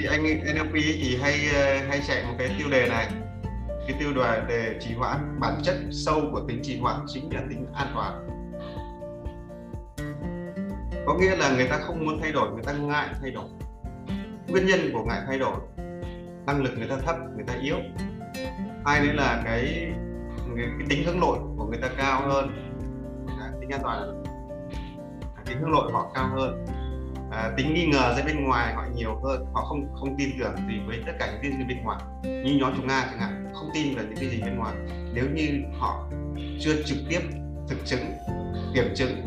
chị anh NLP thì hay ờ, hay chạy một cái tiêu đề này. Cái tiêu đề đề trì hoãn bản chất sâu của tính trì hoãn chính là tính an toàn. Có nghĩa là người ta không muốn thay đổi người ta ngại thay đổi. Nguyên nhân của ngại thay đổi năng lực người ta thấp người ta yếu. Hai nữa là cái cái, cái tính hướng nội của người ta cao hơn. À, tính an toàn. Tính hướng nội họ cao hơn à, tính nghi ngờ ra bên ngoài họ nhiều hơn họ không không tin tưởng gì với tất cả những tin gì bên ngoài. Như nhóm chúng nga chẳng hạn không tin vào những cái gì bên ngoài. Nếu như họ chưa trực tiếp thực chứng kiểm chứng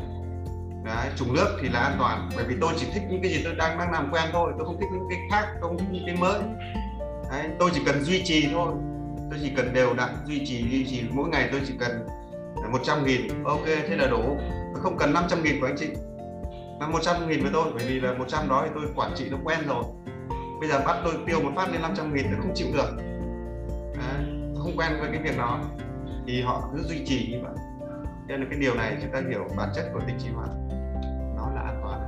Đấy, trùng nước thì là an toàn. Bởi vì tôi chỉ thích những cái gì tôi đang đang làm quen thôi tôi không thích những cái khác tôi không thích những cái mới. Đấy, tôi chỉ cần duy trì thôi. Tôi chỉ cần đều đặn duy trì duy trì. Mỗi ngày tôi chỉ cần 100 nghìn ok thế là đủ. Tôi không cần 500 nghìn của anh chị là 100 nghìn với tôi bởi vì là 100 đó thì tôi quản trị nó quen rồi. Bây giờ bắt tôi tiêu một phát lên 500 nghìn tôi không chịu được. À, không quen với cái việc đó. Thì họ cứ duy trì như vậy. Nên là cái điều này chúng ta hiểu bản chất của tính trì hoãn nó là an toàn.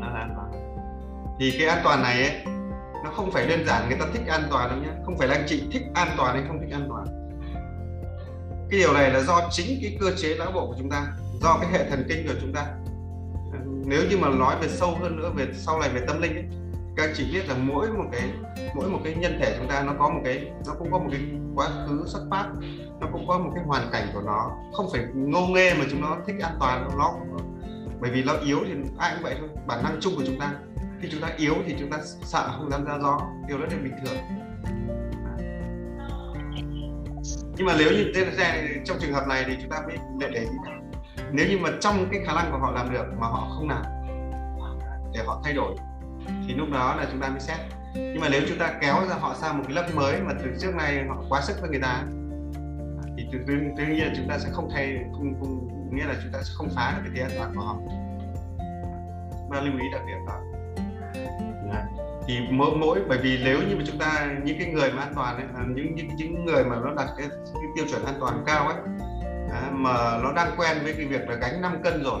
Nó là an toàn. Thì cái an toàn này ấy, nó không phải đơn giản người ta thích an toàn đâu nhé không phải là anh chị thích an toàn hay không thích an toàn. Cái điều này là do chính cái cơ chế não bộ của chúng ta do cái hệ thần kinh của chúng ta. Nếu như mà nói về sâu hơn nữa về sau này về tâm linh ấy, các chị biết là mỗi một cái mỗi một cái nhân thể chúng ta nó có một cái nó cũng có một cái quá khứ xuất phát nó cũng có một cái hoàn cảnh của nó. Không phải ngô nghê mà chúng nó thích an toàn nó bởi vì nó yếu thì ai cũng vậy thôi bản năng chung của chúng ta. Khi chúng ta yếu thì chúng ta sợ không dám ra gió điều đó là bình thường. Nhưng mà nếu như trong trường hợp này thì chúng ta mới để để ý nếu như mà trong cái khả năng của họ làm được mà họ không làm để họ thay đổi thì lúc đó là chúng ta mới xét. Nhưng mà nếu chúng ta kéo ra họ sang một cái lớp mới mà từ trước nay họ quá sức với người ta thì tự, tự, tự nhiên là chúng ta sẽ không thay không, không nghĩa là chúng ta sẽ không phá được cái thế an toàn của họ. Mà lưu ý đặc điểm đó. Thì mỗi, mỗi bởi vì nếu như mà chúng ta những cái người mà an toàn ấy, à, những những những người mà nó đặt cái, cái tiêu chuẩn an toàn cao ấy à, mà nó đang quen với cái việc là gánh 5 cân rồi.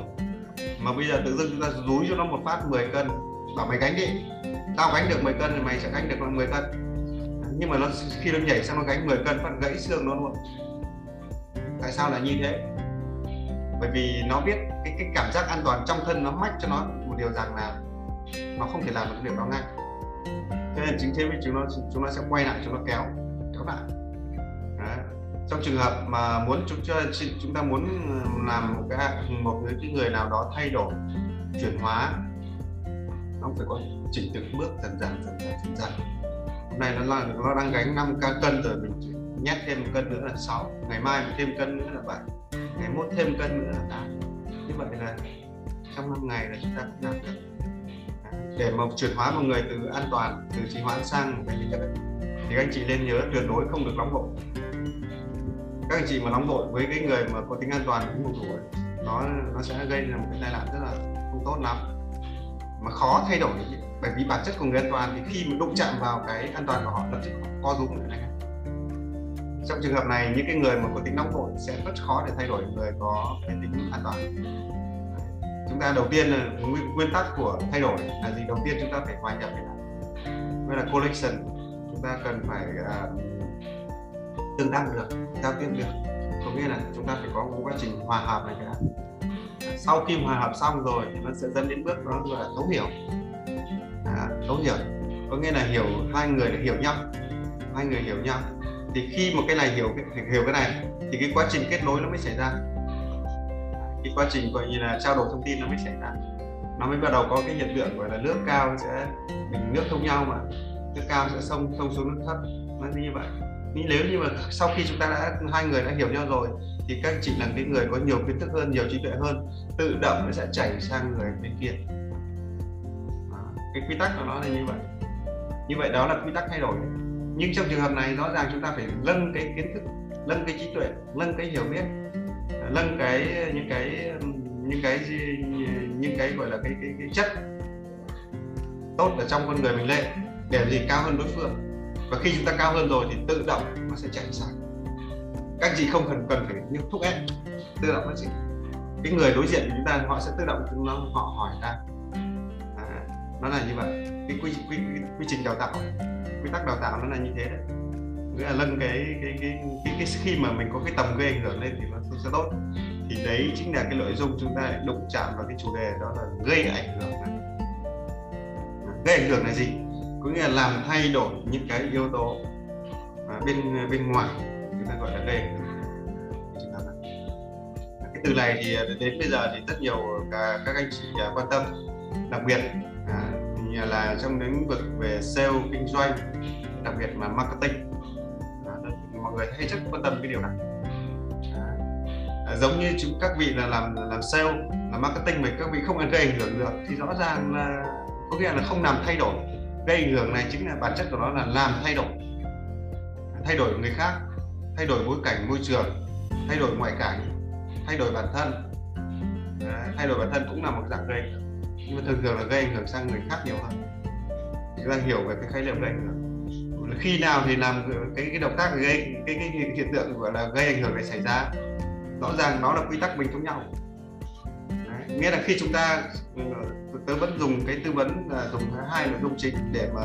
Mà bây giờ tự dưng chúng ta rúi cho nó một phát 10 cân. Bảo mày gánh đi. Tao gánh được 10 cân thì mày sẽ gánh được 10 cân. Nhưng mà nó khi nó nhảy sang nó gánh 10 cân phát gãy xương nó luôn. Tại sao là như thế? Bởi vì nó biết cái, cái cảm giác an toàn trong thân nó mách cho nó một điều rằng là nó không thể làm được việc đó ngay. Thế nên chính thế với chúng nó chúng nó sẽ quay lại chúng nó kéo kéo lại. Đấy trong trường hợp mà muốn chúng cho chúng ta muốn ừ, làm một cái một cái người nào đó thay đổi, chuyển hóa, nó phải có chỉnh từng bước dần dần dần dần dần dần. Hôm nay nó là, nó đang gánh 5 cân rồi, mình nhét thêm một cân nữa là 6 ngày mai mình thêm cân nữa là 7 ngày mốt thêm cân nữa là 8 như vậy là trong 5 ngày là chúng ta cũng làm được. À, để mà chuyển hóa một người từ an toàn, từ trì hoãn sang một cái tính chất thì các anh chị nên nhớ tuyệt đối không được nóng vội các anh chị mà nóng vội với cái người mà có tính an toàn cũng một tuổi nó nó sẽ gây ra một cái tai nạn rất là không tốt lắm. Mà khó thay đổi bởi vì bản chất của người an toàn thì khi mà đụng chạm vào cái an toàn của họ lập tức co rúm lại này. Trong trường hợp này những cái người mà có tính nóng vội sẽ rất khó để thay đổi người có cái tính an toàn. Chúng ta đầu tiên là nguyên nguyên tắc của thay đổi là gì? Đầu tiên chúng ta phải hòa nhập với lại với là collection. Chúng ta cần phải uh, tương đương được giao tiếp được có nghĩa là chúng ta phải có một quá trình hòa hợp này cả. Sau khi hòa hợp xong rồi thì nó sẽ dẫn đến bước đó gọi là thấu hiểu. À, thấu hiểu. Có nghĩa là hiểu hai người là hiểu nhau. Hai người hiểu nhau. Thì khi một cái này hiểu hiểu cái này thì cái quá trình kết nối nó mới xảy ra. Cái quá trình gọi như là trao đổi thông tin nó mới xảy ra. Nó mới bắt đầu có cái hiện tượng gọi là nước cao sẽ mình nước thông nhau mà. Nước cao sẽ sông sông xuống nước thấp. Nó như vậy nếu như mà sau khi chúng ta đã hai người đã hiểu nhau rồi thì các chị là cái người có nhiều kiến thức hơn nhiều trí tuệ hơn tự động nó sẽ chảy sang người bên kia. Đó. cái quy tắc của nó là như vậy. Như vậy đó là quy tắc thay đổi. Nhưng trong trường hợp này rõ ràng chúng ta phải nâng cái kiến thức nâng cái trí tuệ nâng cái hiểu biết nâng cái những cái những cái những cái gọi là cái cái, cái chất tốt ở trong con người mình lên để gì cao hơn đối phương và khi chúng ta cao hơn rồi thì tự động nó sẽ chạy sang. Các chị không cần cần phải như thúc ép tự động nó sẽ cái người đối diện của chúng ta họ sẽ tự động nó họ hỏi ta. À, nó là như vậy. Cái quy, quy, quy, quy trình đào tạo quy tắc đào tạo nó là như thế đấy. Nghĩa là nâng cái cái cái, cái, cái khi mà mình có cái tầm gây ảnh hưởng lên thì nó sẽ tốt. Thì đấy chính là cái nội dung chúng ta đụng chạm vào cái chủ đề đó là gây ảnh hưởng này. gây ảnh hưởng là gì? Có nghĩa là làm thay đổi những cái yếu tố bên bên ngoài chúng ta gọi là gây cái từ này thì đến bây giờ thì rất nhiều cả các anh chị à, quan tâm. Đặc biệt à, là trong lĩnh vực về sale kinh doanh đặc biệt là marketing. À, mọi người hay rất quan tâm cái điều này. À, giống như chúng các vị là làm làm sale làm marketing mà các vị không gây ảnh hưởng được thì rõ ràng là có nghĩa là không làm thay đổi gây ảnh hưởng này chính là bản chất của nó là làm thay đổi. Thay đổi người khác thay đổi bối cảnh môi trường thay đổi ngoại cảnh thay đổi bản thân. Thay đổi bản thân cũng là một dạng gây. Nhưng mà thường thường là gây ảnh hưởng sang người khác nhiều hơn. Chúng ta hiểu về cái khái niệm gây ảnh hưởng. Khi nào thì làm cái cái động tác gây cái, cái, cái hiện tượng gọi là gây ảnh hưởng này xảy ra rõ ràng nó là quy tắc bình thống nhau. Đấy, nghĩa là khi chúng ta tớ vẫn dùng cái tư vấn là dùng hai nội dung chính để mà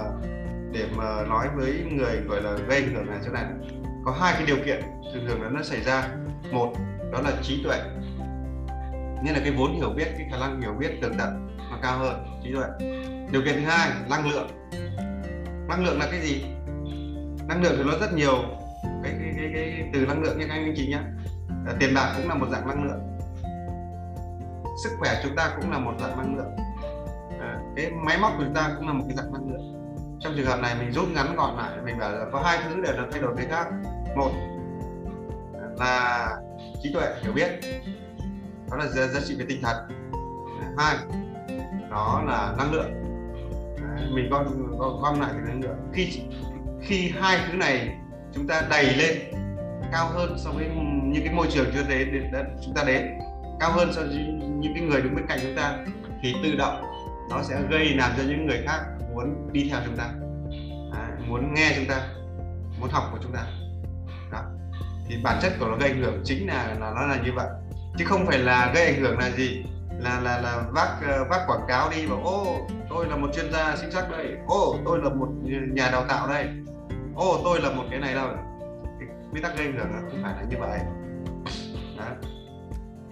để mà nói với người gọi là gây ảnh hưởng này chỗ này có hai cái điều kiện thường thường là nó xảy ra. Một đó là trí tuệ. Nghĩa là cái vốn hiểu biết cái khả năng hiểu biết tường tận nó cao hơn trí tuệ. Điều kiện thứ hai năng lượng. Năng lượng là cái gì? Năng lượng thì nó rất nhiều cái cái cái, cái từ năng lượng như các anh chị nhé à, ờ, tiền bạc cũng là một dạng năng lượng. Sức khỏe chúng ta cũng là một dạng năng lượng cái máy móc của chúng ta cũng là một cái dạng năng lượng. Trong trường hợp này mình rút ngắn gọn lại mình bảo là có hai thứ để nó thay đổi cái khác. Một là trí tuệ hiểu biết. Đó là giá, giá trị về tinh thần. Hai đó là năng lượng. Mình gom gom lại cái năng lượng. Khi khi hai thứ này chúng ta đầy lên cao hơn so với những cái môi trường chưa đến, đến chúng ta đến cao hơn so với những cái người đứng bên cạnh chúng ta thì tự động nó sẽ gây làm cho những người khác muốn đi theo chúng ta. À, muốn nghe chúng ta muốn học của chúng ta. Đó. Thì bản chất của nó gây ảnh hưởng chính là là nó là như vậy. Chứ không phải là gây ảnh hưởng là gì? Là là là vác ờ, vác quảng cáo đi và ô tôi là một chuyên gia sinh sắc đây. Ô tôi là một nhà đào tạo đây. Ô tôi là một cái này đâu. Quy tắc gây ảnh hưởng là không phải là như vậy. Đó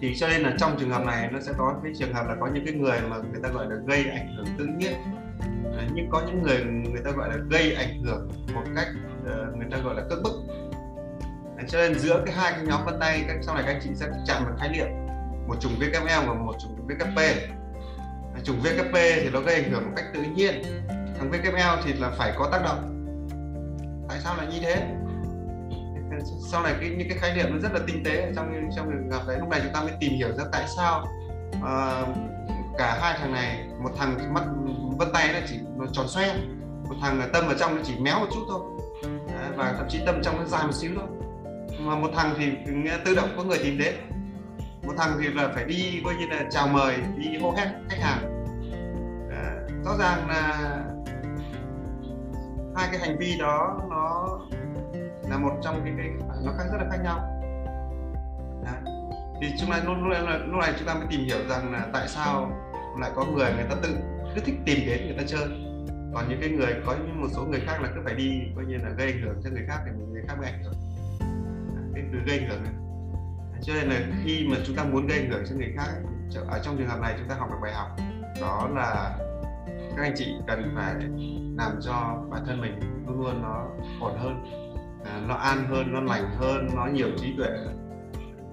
thì cho nên là trong trường hợp này nó sẽ có cái trường hợp là có những cái người mà người ta gọi là gây ảnh hưởng tự nhiên. Ờ, Nhưng có những người người ta gọi là gây ảnh hưởng một cách uh, người ta gọi là cưỡng bức. Cho nên giữa cái hai cái nhóm vân tay các sau này các anh chị sẽ chạm vào khái niệm một chủng VKM và một chủng VKP chủng VKP thì nó gây ảnh hưởng một cách tự nhiên. Thằng VKL thì là phải có tác động. Tại sao lại như thế? Sau này cái những cái khái niệm nó rất là tinh tế trong trong trường hợp đấy. Lúc này chúng ta mới tìm hiểu ra tại sao uh, cả hai thằng này một thằng mắt vân tay nó chỉ nó tròn xoe một thằng là tâm ở trong nó chỉ méo một chút thôi. Đấy, và thậm chí tâm trong nó dài một xíu thôi. Mà một thằng thì tự động có người tìm đến. Một thằng thì là phải đi coi như là chào mời đi hô hét khách hàng. À, rõ ràng là hai cái hành vi đó nó là một trong cái, cái nó khác rất là khác nhau. Đấy. thì chúng ta lúc, lúc, lúc này chúng ta mới tìm hiểu rằng là tại sao lại có người người ta tự cứ thích tìm đến người ta chơi. Còn những cái người có những một số người khác là cứ phải đi coi như là gây ảnh hưởng cho người khác thì người khác bị ảnh hưởng. Cái từ gây ảnh hưởng này. Cho nên là khi mà chúng ta muốn gây ảnh hưởng cho người khác ở trong trường hợp này chúng ta học được bài học. Đó là các anh chị cần phải làm cho bản thân mình luôn luôn nó ổn hơn à, nó an hơn nó lành hơn nó nhiều trí tuệ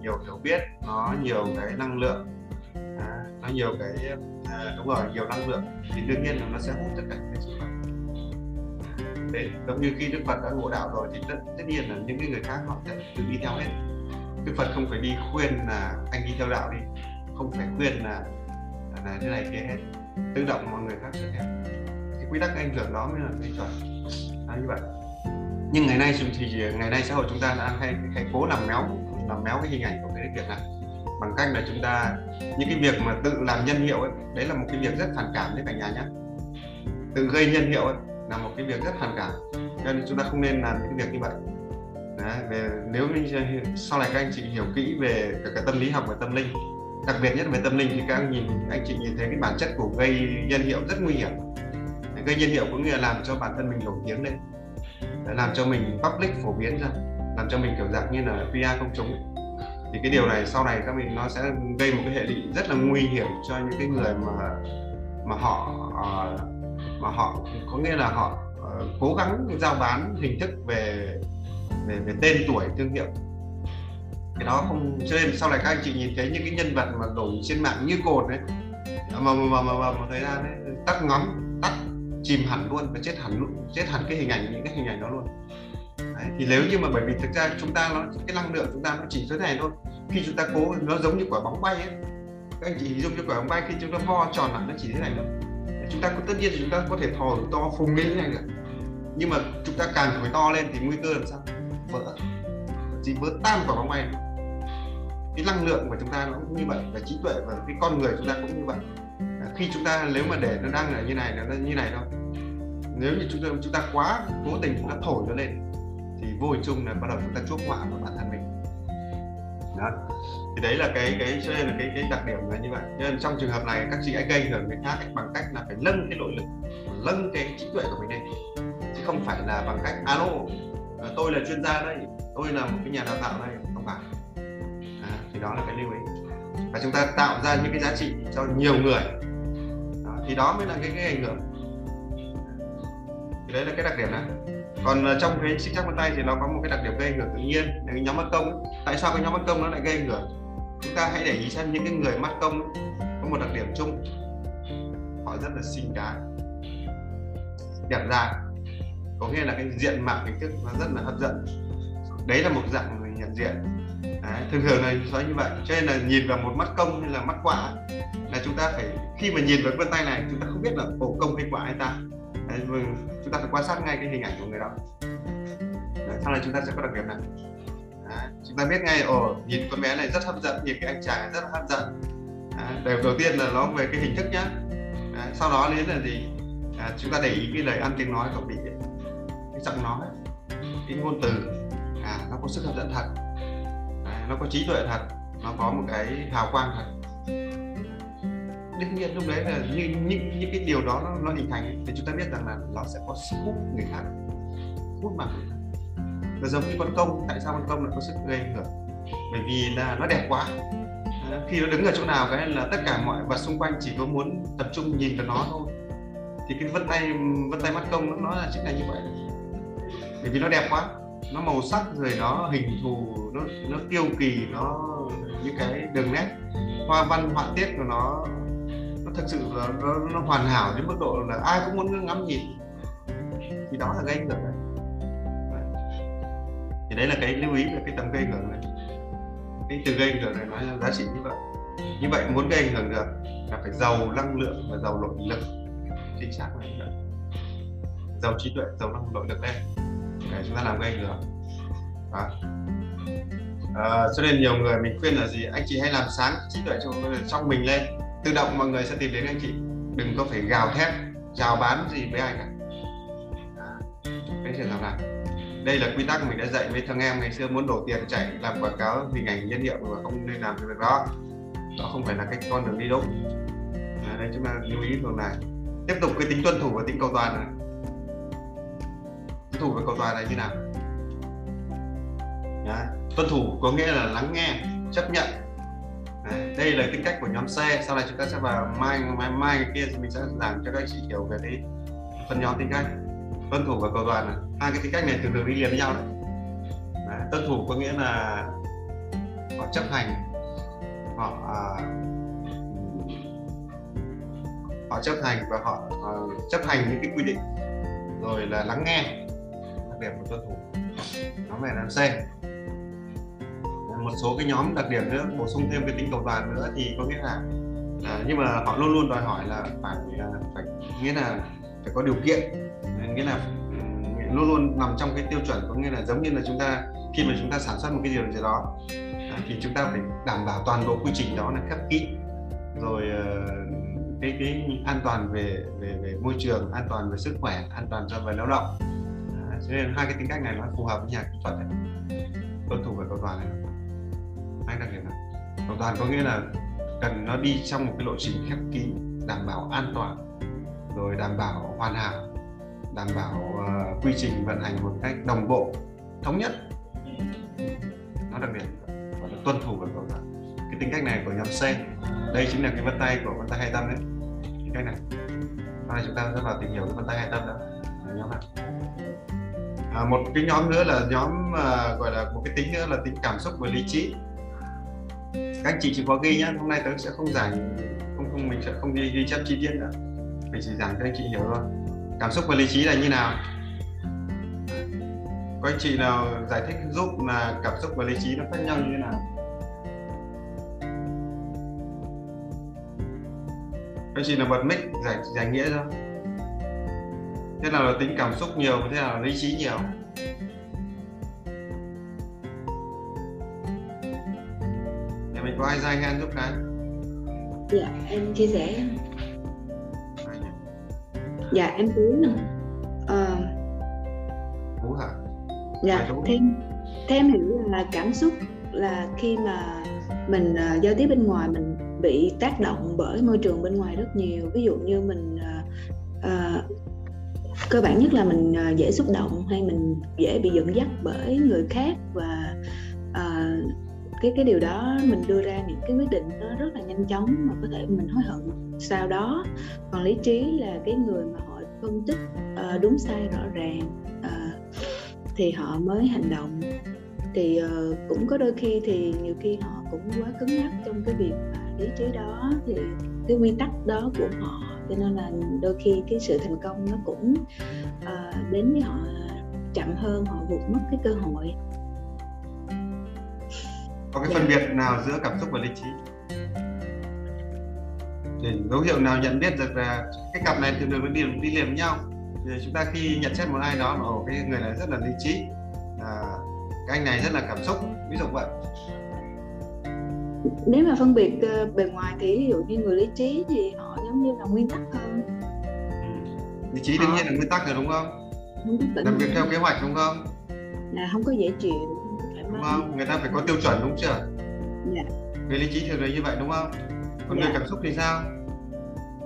nhiều hiểu biết nó nhiều cái năng lượng. À, nó nhiều cái à, đúng rồi nhiều năng lượng. Thì đương nhiên là nó sẽ hút tất cả những cái xung quanh để giống như khi đức phật đã ngộ đạo rồi thì tất, tất nhiên là những cái người khác họ sẽ tự đi theo hết. Đức phật không phải đi khuyên là anh đi theo đạo đi không phải khuyên là là thế này kia hết. Tự động mọi người khác sẽ theo. Cái quy tắc anh hưởng đó mới là cái chuẩn. À, như vậy nhưng ngày nay thì ngày nay xã hội chúng ta đang hay hay cố làm méo làm méo cái hình ảnh của cái việc này. Bằng cách là chúng ta những cái việc mà tự làm nhân hiệu ấy đấy là một cái việc rất phản cảm đấy cả nhà nhé tự gây nhân hiệu ấy là một cái việc rất phản cảm. Cho nên chúng ta không nên làm những cái việc như vậy. Đấy, về nếu như sau này các anh chị hiểu kỹ về cả, cả tâm lý học và tâm linh đặc biệt nhất về tâm linh thì các anh nhìn anh chị nhìn thấy cái bản chất của gây nhân hiệu rất nguy hiểm. Gây nhân hiệu cũng nghĩa là làm cho bản thân mình nổi tiếng lên làm cho mình public phổ biến ra làm cho mình kiểu dạng như là PR công chúng thì cái điều này sau này các mình nó sẽ gây một cái hệ lụy rất là nguy hiểm cho những cái người mà mà họ uh, mà họ có nghĩa là họ uh, cố gắng giao bán hình thức về về về tên tuổi thương hiệu cái đó không cho nên sau này các anh chị nhìn thấy những cái nhân vật mà nổi trên mạng như cồn đấy mà mà mà, mà, mà thời gian đấy tắt ngắm chìm hẳn luôn và chết hẳn luôn chết hẳn cái hình ảnh những cái hình ảnh đó luôn. Đấy, thì nếu như mà bởi vì thực ra chúng ta nó cái năng lượng chúng ta nó chỉ thế này thôi. Khi chúng ta cố nó giống như quả bóng bay ấy. Các anh chị hình dung cho quả bóng bay khi chúng ta vo tròn hẳn nó chỉ thế này thôi. Chúng ta có tất nhiên chúng ta có thể thò to phùng lên như này được nhưng mà chúng ta càng thổi to lên thì nguy cơ làm sao? Vỡ. Chỉ vỡ tan quả bóng bay. Cái năng lượng của chúng ta nó cũng như vậy và trí tuệ và cái con người chúng ta cũng như vậy. Khi chúng ta nếu mà để nó đang là như này nó như này thôi nếu như chúng ta chúng ta quá cố tình chúng ta thổi nó lên thì vô hình chung là bắt đầu chúng ta chuốc họa vào bản thân mình. Đó. Thì đấy là cái cái cho nên là cái cái đặc điểm là như vậy. Nên trong trường hợp này các chị hãy gây hưởng người khác bằng cách là phải nâng cái nội lực nâng cái trí tuệ của mình lên chứ không phải là bằng cách alo à, tôi là chuyên gia đây tôi là một cái nhà đào tạo đây không phải. À, thì đó là cái lưu ý. Và chúng ta tạo ra những cái giá trị cho nhiều người. Đó, thì đó mới là cái cái ảnh hưởng thì đấy là cái đặc điểm này. Còn ờ, trong cái sinh chắc vân tay thì nó có một cái đặc điểm gây ảnh hưởng tự nhiên là cái nhóm mắt công tại sao cái nhóm mắt công nó lại gây ảnh hưởng? Chúng ta hãy để ý xem những cái người mắt công có một đặc điểm chung. Họ rất là xinh gái đẹp da. Có nghĩa là cái diện mạo hình thức nó rất là hấp dẫn. Đấy là một dạng người nhận diện. Đấy, thường thường là nói như vậy. Cho nên là nhìn vào một mắt công hay là mắt quả là chúng ta phải khi mà nhìn vào vân tay này chúng ta không biết là cổ công hay quả hay ta đấy, chúng ta phải quan sát ngay cái hình ảnh của người đó. Đấy, sau này chúng ta sẽ có đặc điểm này. Đấy, chúng ta biết ngay ồ nhìn con bé này rất hấp dẫn nhìn cái anh chàng rất là hấp dẫn. Đấy, đầu tiên là nó về cái hình thức nhá. Đấy, sau đó đến là gì? À, chúng ta để ý cái lời ăn tiếng nói của mình. Cái giọng nói cái ngôn từ à, nó có sức hấp dẫn thật. À, nó có trí tuệ thật nó có một cái hào quang thật đương nhiên lúc đấy là như những những cái điều đó nó, nó hình thành thì chúng ta biết rằng là nó sẽ có sức hút người khác. Hút mà người khác. Và giống như con công tại sao con công lại có sức gây ảnh hưởng? Bởi vì là nó đẹp quá. À, khi nó đứng ở chỗ nào cái là tất cả mọi vật xung quanh chỉ có muốn tập trung nhìn vào nó thôi. Thì cái vân tay vân tay mắt công nó, nó là chính là như vậy. Bởi vì nó đẹp quá. Nó màu sắc rồi nó hình thù nó nó tiêu kỳ nó những cái đường nét. Hoa văn họa tiết của nó thật thực sự là nó, nó hoàn hảo đến mức độ là ai cũng muốn ngắm nhìn. Thì đó là gây ảnh hưởng đấy. Thì đấy là cái lưu ý về cái tầm gây ảnh hưởng này cái từ gây ảnh hưởng này nó là giá trị như vậy. Như vậy muốn gây ảnh hưởng được là phải giàu năng lượng và giàu nội lực. Chính xác là như vậy. Giàu trí tuệ giàu năng nội lực lên để chúng ta làm gây ảnh hưởng đó. À, cho nên nhiều người mình khuyên là gì? Anh chị hãy làm sáng trí tuệ trong trong mình lên tự động mọi người sẽ tìm đến anh chị. Đừng có phải gào thét chào bán gì với ai cả cái trường hợp này. Đây là quy tắc mình đã dạy với thằng em ngày xưa muốn đổ tiền chạy làm quảng cáo hình ảnh nhân hiệu mà không nên làm cái việc đó. Đó không phải là cách con đường đi đúng à, đây chúng ta lưu ý phần này tiếp tục cái tính tuân thủ và tính cầu toàn này. Tuân thủ và cầu toàn này như nào? Đó. tuân thủ có nghĩa là lắng nghe chấp nhận. À, đây là tính cách của nhóm C. Sau này chúng ta sẽ vào mai mai mai kia thì mình sẽ giảng cho các chị hiểu về cái phần nhóm tính cách. Tuân thủ và cầu toàn này. Hai cái tính cách này thường thường đi liền với nhau đấy, đấy. tuân thủ có nghĩa là họ chấp hành họ à, họ chấp hành và họ uh, chấp hành những cái quy định. Rồi là lắng nghe đặc điểm của tuân thủ. Nó về làm C một số cái nhóm đặc điểm nữa bổ sung thêm cái tính cầu toàn nữa thì có nghĩa là à, nhưng mà họ luôn luôn đòi hỏi là phải à, phải nghĩa là phải có điều kiện. Nghĩa là ừ, luôn luôn nằm trong cái tiêu chuẩn có nghĩa là giống như là chúng ta khi mà chúng ta sản xuất một cái điều gì đó à, thì chúng ta phải đảm bảo toàn bộ quy trình đó là khép kỹ rồi ờ, cái cái an toàn về về về môi trường an toàn về sức khỏe an toàn cho người lao động. À, cho nên hai cái tính cách này nó phù hợp với nhà kỹ thuật này. Tuân thủ về cầu toàn này hai đặc biệt này hoàn toàn có nghĩa là cần nó đi trong một cái lộ trình khép kín đảm bảo an toàn rồi đảm bảo hoàn hảo đảm bảo uh, quy trình vận hành một cách đồng bộ thống nhất. Nó đặc biệt và nó tuân thủ được cái tính cách này của nhóm C đây chính là cái vân tay của vân tay hai tâm đấy. Tính cách này. Hôm nay chúng ta sẽ vào tìm hiểu cái vân tay hai tâm đó nhóm này. À, một cái nhóm nữa là nhóm uh, gọi là một cái tính nữa là tính cảm xúc và lý trí các anh chị chỉ có ghi nhé hôm nay tớ sẽ không giảng không không mình sẽ không ghi ghi chép chi tiết nữa. Mình chỉ giảng cho anh chị hiểu thôi. Cảm xúc và lý trí là như nào? Có anh chị nào giải thích giúp là cảm xúc và lý trí nó khác nhau như thế nào? Anh chị nào bật mic giải giải nghĩa cho. Thế nào là tính cảm xúc nhiều thế nào là lý trí nhiều mình có ai ra hand giúp cái dạ em chia sẻ. Dạ em tú nè. Ờ. Tú hả? Dạ thêm thêm hiểu là cảm xúc là khi mà mình uh, giao tiếp bên ngoài mình bị tác động bởi môi trường bên ngoài rất nhiều. Ví dụ như mình uh, uh, cơ bản nhất là mình uh, dễ xúc động hay mình dễ bị dẫn dắt bởi người khác và uh, cái cái điều đó mình đưa ra những cái quyết định nó rất là nhanh chóng mà có thể mình hối hận. Sau đó còn lý trí là cái người mà họ phân tích uh, đúng sai rõ ràng uh, thì họ mới hành động. Thì uh, cũng có đôi khi thì nhiều khi họ cũng quá cứng nhắc trong cái việc mà lý trí đó thì cái quy tắc đó của họ. Cho nên là đôi khi cái sự thành công nó cũng uh, đến với họ chậm hơn họ vụt mất cái cơ hội có cái phân biệt nào giữa cảm xúc và lý trí? Để dấu hiệu nào nhận biết được là cái cặp này thường thường đi đi liền với nhau? Thì chúng ta khi nhận xét một ai đó ồ cái người này rất là lý trí à, cái anh này rất là cảm xúc. Ví dụ vậy. Nếu mà phân biệt uh, bề ngoài thì ví dụ như người lý trí thì họ giống như là nguyên tắc hơn. Ừ. lý trí đương nhiên là nguyên tắc rồi đúng không? Làm việc theo kế hoạch đúng không? Là không có dễ chịu đúng không người ta phải có tiêu chuẩn đúng chưa? Dạ. Người lý trí thường là như vậy đúng không? Còn dạ. người cảm xúc thì sao?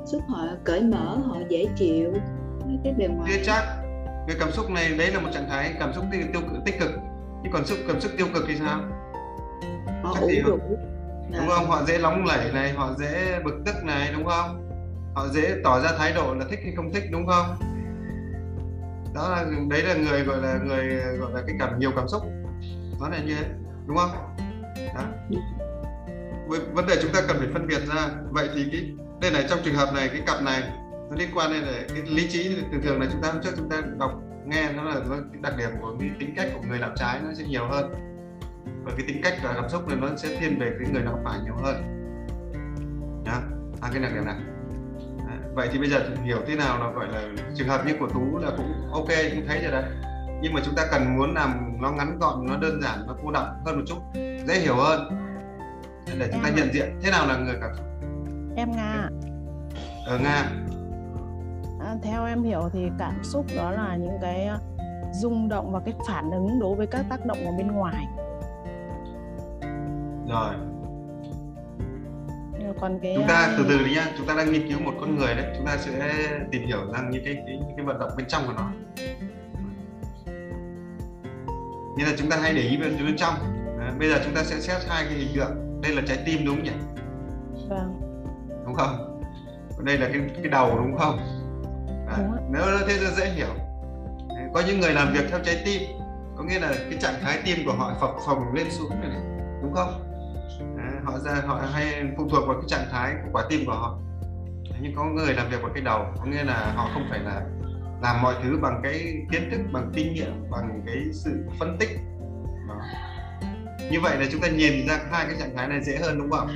Xúc họ cởi mở họ dễ chịu. Cái bề ngoài Thế chắc cái cảm xúc này đấy là một trạng thái cảm xúc tiêu, tiêu tích cực. Nhưng còn xúc cảm xúc tiêu cực thì sao? Họ ủ rũ đúng không? Họ dễ nóng lẩy này họ dễ bực tức này đúng không? Họ dễ tỏ ra thái độ là thích hay không thích đúng không? Đó là đấy là người gọi là người gọi là cái cảm nhiều cảm xúc nó là như thế đúng không? Đó. Vấn đề chúng ta cần phải phân biệt ra. Vậy thì cái đây này trong trường hợp này cái cặp này nó liên quan đến cái lý trí. Thường thường là chúng ta hôm trước chúng ta đọc nghe nó là nó cái đặc điểm của cái tính cách của người làm trái nó sẽ nhiều hơn. Và cái tính cách và cảm xúc này nó sẽ thiên về cái người làm phải nhiều hơn. Nhá à, cái đặc điểm này. Vậy thì bây giờ hiểu thế nào là gọi là trường hợp như của tú là cũng ok cũng thấy rồi đấy nhưng mà chúng ta cần muốn làm nó ngắn gọn nó đơn giản nó cô đọng hơn một chút dễ hiểu hơn. Để chúng ta nhận diện. Thế nào là người cảm xúc? Em nga. Ở nga. À, theo em hiểu thì cảm xúc đó là những cái ờ, rung động và cái phản ứng đối với các tác động ở bên ngoài. Rồi. Còn cái chúng ta từ từ đi nhá. Chúng ta đang nghiên cứu một con người đấy. Chúng ta sẽ tìm hiểu rằng những cái cái, cái vận động bên trong của nó như là chúng ta hay để ý bên, bên trong. À, bây giờ chúng ta sẽ xét hai cái hình tượng. Đây là trái tim đúng không nhỉ? Vâng. Đúng không? Đây là cái cái đầu đúng không? À, đúng nếu thế là dễ hiểu. Có những người làm việc theo trái tim có nghĩa là cái trạng thái tim của họ phập phồng lên xuống này, đúng không? À, họ ra họ hay phụ thuộc vào cái trạng thái của quả tim của họ. Nhưng có người làm việc bằng cái đầu có nghĩa là họ không phải là làm mọi thứ bằng cái kiến thức bằng kinh nghiệm bằng cái sự phân tích. Đó. như vậy là chúng ta nhìn ra hai cái trạng thái này dễ hơn đúng không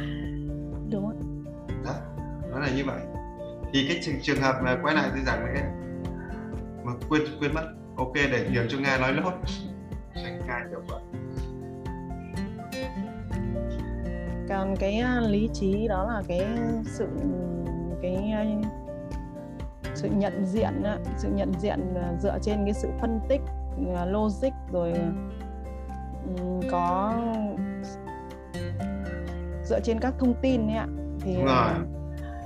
đúng đó nó là như vậy. Thì cái trường, trường hợp là quay lại tôi giảng cái mà quên quên mất. Ok để nhường cho nga nói lốt. Nga được vậy còn cái à, lý trí đó là cái sự cái sự nhận diện sự nhận diện à, dựa trên cái sự phân tích à, logic rồi có dựa trên các thông tin ấy ạ thì đúng rồi.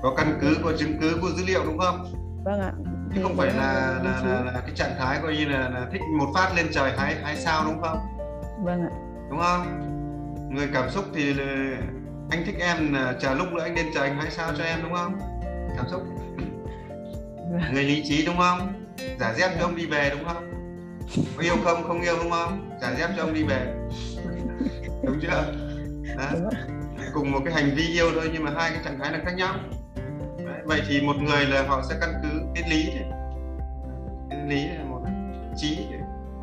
có căn cứ có chứng cứ có dữ liệu đúng không? Vâng ạ. Chứ không phải là là, là là cái trạng thái coi như là, là thích một phát lên trời hái hái sao đúng không? Vâng ạ. Đúng không? Người cảm xúc thì anh thích em là chờ lúc nữa anh lên trời anh hái sao cho em đúng không? Cảm xúc. Người lý trí đúng không? Giả dép cho ông đi về đúng không? Có yêu không? Không yêu đúng không? Giả dép cho ông đi về. Đúng chưa? Đó. Cùng một cái hành vi yêu thôi nhưng mà hai cái trạng thái là khác nhau. Đấy. vậy thì một người là họ sẽ căn cứ cái lý này. cái lý là một trí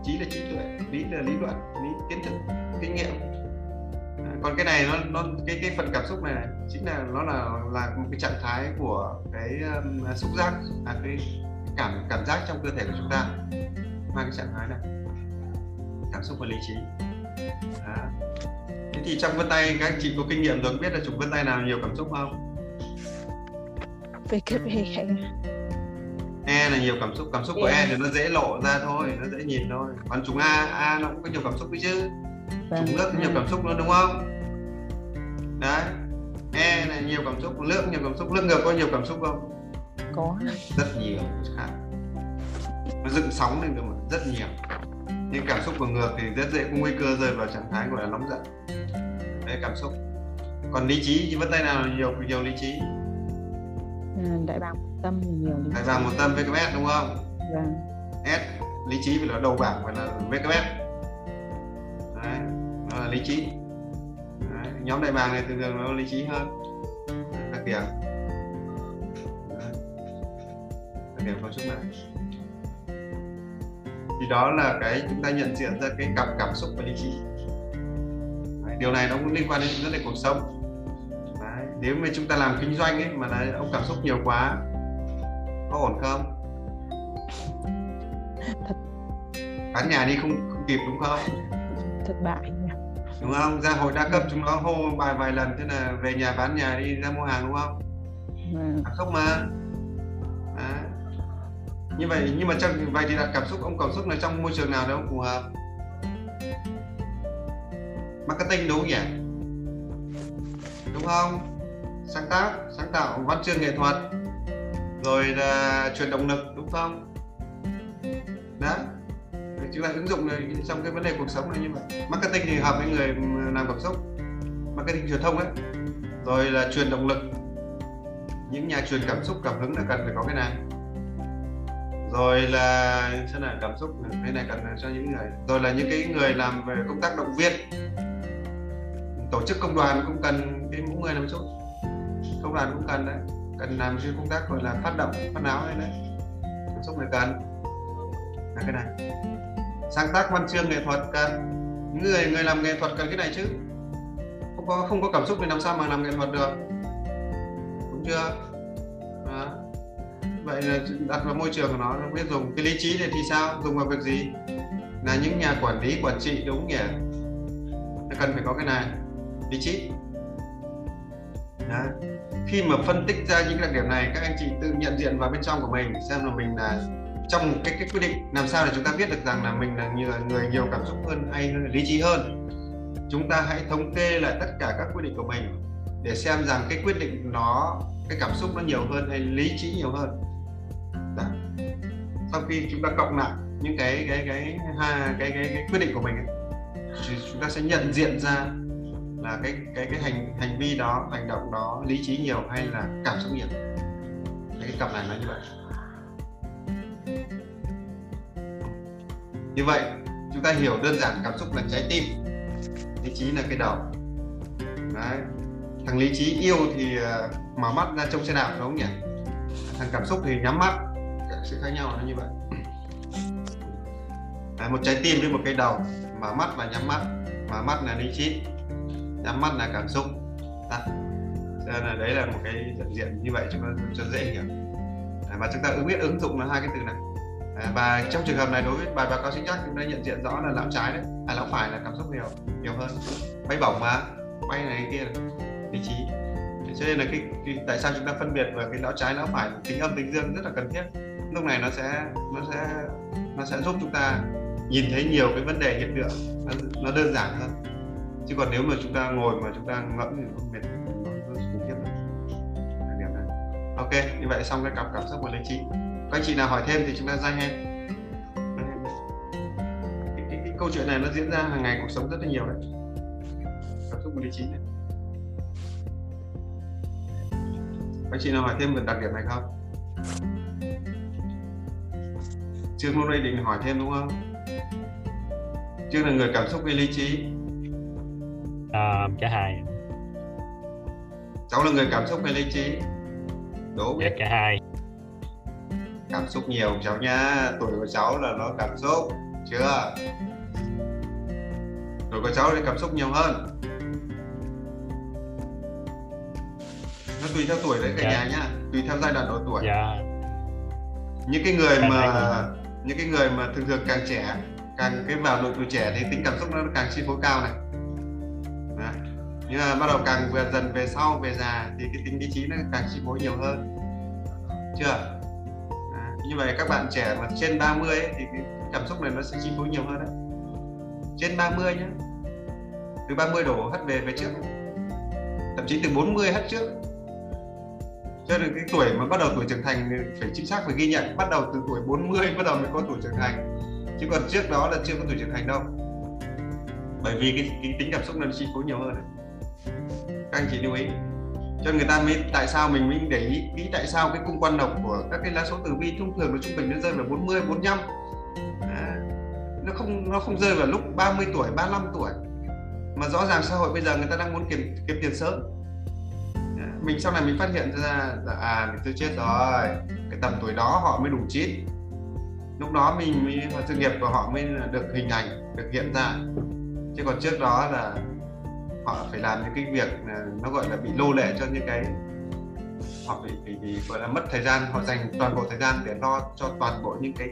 trí là trí tuệ lý là lý luận lý kiến thức kinh nghiệm còn cái này nó nó cái cái phần cảm xúc này, này chính là nó là là một cái trạng thái của cái um, xúc giác à, cái cảm cảm giác trong cơ thể của chúng ta. Hai cái trạng thái này cảm xúc và lý trí. Đó. thế thì trong vân tay các chị có kinh nghiệm rồi biết là chủng vân tay nào nhiều cảm xúc không? VKP E là nhiều cảm xúc cảm xúc của E thì nó dễ lộ ra thôi nó dễ nhìn thôi. Còn chúng A A nó cũng có nhiều cảm xúc đấy chứ vâng. chúng nước có nhiều cảm xúc luôn đúng không? Đấy. E là nhiều cảm xúc nước nhiều cảm xúc nước ngược có nhiều cảm xúc không? Có. Rất nhiều nó dựng sóng lên được mà rất nhiều. Nhưng cảm xúc của ngược thì rất dễ có nguy cơ rơi vào trạng thái gọi là nóng giận. Đấy cảm xúc. Còn lý trí thì vân tay nào nhiều nhiều lý trí? À, đại bàng một tâm thì nhiều lý phải vào một tâm VKS đúng không? Vâng. S lý trí phải là đầu bảng phải là VKS đấy nó là lý trí. Đấy. nhóm đại bàng này thường thường nó lý trí hơn. Đặc điểm. Đặc điểm cấu trúc này. Thì đó là cái chúng ta nhận diện ra cái cảm cảm xúc và lý trí. Đấy, điều này nó cũng liên quan đến vấn đề cuộc sống. Đấy, nếu mà chúng ta làm kinh doanh ấy mà là ông cảm xúc nhiều quá có ổn không? Bán nhà đi không, không kịp đúng không thất bại nhỉ. đúng không? Ra hội đa cấp chúng nó hô bài vài lần thế là về nhà bán nhà đi ra mua hàng đúng không? Vâng. cảm xúc mà. Đấy. như vậy nhưng mà trong vậy thì đặt cảm xúc ông cảm xúc là trong môi trường nào đó phù hợp? Marketing đúng không nhỉ? Đúng không? Sáng tác sáng tạo văn chương nghệ thuật rồi là truyền động lực đúng không? Đó thì chúng ta ứng dụng này trong cái vấn đề cuộc sống này như vậy. Marketing thì hợp với người làm cảm xúc, marketing truyền thông ấy. Rồi là truyền động lực. Những nhà truyền cảm xúc, cảm hứng là cần phải có cái này. Rồi là, xem là cảm xúc cái này cần cho những người. Rồi là những cái người làm về công tác động viên. Tổ chức công đoàn cũng cần cái mỗi người làm chút công đoàn cũng cần đấy. Cần làm cái công tác gọi là phát động, phát áo đấy đấy. Cảm xúc này cần. Là cái này sáng tác văn chương nghệ thuật cần người người làm nghệ thuật cần cái này chứ. Không có không có cảm xúc thì làm sao mà làm nghệ thuật được. Đúng chưa? Đó. vậy là đặt vào môi trường của nó nó biết dùng cái lý trí này thì sao? Dùng vào việc gì? Là những nhà quản lý, quản trị, đúng không nhỉ? Nó cần phải có cái này, lý trí. Đó. khi mà phân tích ra những đặc điểm này, các anh chị tự nhận diện vào bên trong của mình, xem là mình là trong cái cái quyết định làm sao để chúng ta biết được rằng là mình là người, người nhiều cảm xúc hơn hay lý trí hơn. Chúng ta hãy thống kê lại tất cả các quyết định của mình để xem rằng cái quyết định nó cái cảm xúc nó nhiều hơn hay lý trí nhiều hơn. Đó. sau khi chúng ta cộng lại những cái cái cái hai cái, cái cái quyết định của mình ấy, thì chúng ta sẽ nhận diện ra là cái cái cái hành hành vi đó hành động đó lý trí nhiều hay là cảm xúc nhiều. Cái cặp này nó như vậy. Như vậy chúng ta hiểu đơn giản cảm xúc là trái tim. Lý trí là cái đầu. Đấy. Thằng lý trí yêu thì à, mở mắt ra trông xe đạp đúng không nhỉ? Thằng cảm xúc thì nhắm mắt. Sự khác nhau là như vậy. Đấy, một trái tim với một cái đầu. Mở mắt và nhắm mắt. Mở mắt là lý trí. Nhắm mắt là cảm xúc. Đó. Nên là đấy là một cái nhận diện như vậy cho cho dễ hiểu. Và chúng ta ứng biết ứng dụng là hai cái từ này à, và trong trường hợp này đối với bài báo cáo chính xác chúng ta nhận diện rõ là lão trái đấy. À lão phải là cảm xúc nhiều nhiều hơn. Bay bổng mà bay này kia vị lý trí. Cho nên là cái, cái tại sao chúng ta phân biệt về cái lão trái lão phải tính âm tính dương rất là cần thiết. Lúc này nó sẽ nó sẽ nó sẽ giúp chúng ta nhìn thấy nhiều cái vấn đề hiện tượng. Nó, nó đơn giản hơn. Chứ còn nếu mà chúng ta ngồi mà chúng ta ngẫm thì nó mệt nó, khủng khiếp lắm. Ok như vậy xong cái cặp cảm xúc và lý trí các anh chị nào hỏi thêm thì chúng ta ra hen. Cái, cái, cái câu chuyện này nó diễn ra hàng ngày cuộc sống rất là nhiều đấy. Cảm xúc và lý trí này các chị nào hỏi thêm về đặc điểm này không? Trương hôm nay định hỏi thêm đúng không? Trương là người cảm xúc hay lý trí? À, cả hai. Cháu là người cảm xúc hay lý trí? Đố dạ, biết. cả hai cảm xúc nhiều cháu nha tuổi của cháu là nó cảm xúc chưa? Tuổi của cháu thì cảm xúc nhiều hơn. Nó tùy theo tuổi đấy cả Dạ. nhà nhá tùy theo giai đoạn độ tuổi. Dạ. Những cái người Càng mà những cái người mà thường thường càng trẻ càng cái vào độ tuổi trẻ thì tính cảm xúc nó càng chi phối cao này. Nhưng mà bắt đầu càng về dần về sau về già thì cái tính lý trí nó càng chi phối nhiều hơn. Chưa như vậy các bạn trẻ mà trên 30 ấy, thì cái cảm xúc này nó sẽ chi phối nhiều hơn đấy. Trên 30 nhé từ 30 đổ hất về về trước. Thậm chí từ 40 hất trước. Cho nên cái tuổi mà bắt đầu tuổi trưởng thành thì phải chính xác phải ghi nhận bắt đầu từ tuổi 40 bắt đầu mới có tuổi trưởng thành. Chứ còn trước đó là chưa có tuổi trưởng thành đâu. Bởi vì cái, cái tính cảm xúc nó chi phối nhiều hơn các anh chị lưu ý cho người ta mới tại sao mình mới để ý ý tại sao cái cung quan độc của các cái lá số tử vi thông thường nó trung bình nó rơi vào 40 45 à, nó không nó không rơi vào lúc 30 tuổi 35 tuổi. Mà rõ ràng xã hội bây giờ người ta đang muốn kiếm kiếm tiền sớm. À, mình sau này mình phát hiện ra là à mình tôi chết rồi cái tầm tuổi đó họ mới đủ chín. Lúc đó mình mới sự nghiệp của họ mới được hình thành được hiện ra. Chứ còn trước đó là họ phải làm những cái việc ờ, nó gọi là bị lô lệ cho những cái họ bị, bị, bị gọi là mất thời gian họ dành toàn bộ thời gian để lo cho toàn bộ những cái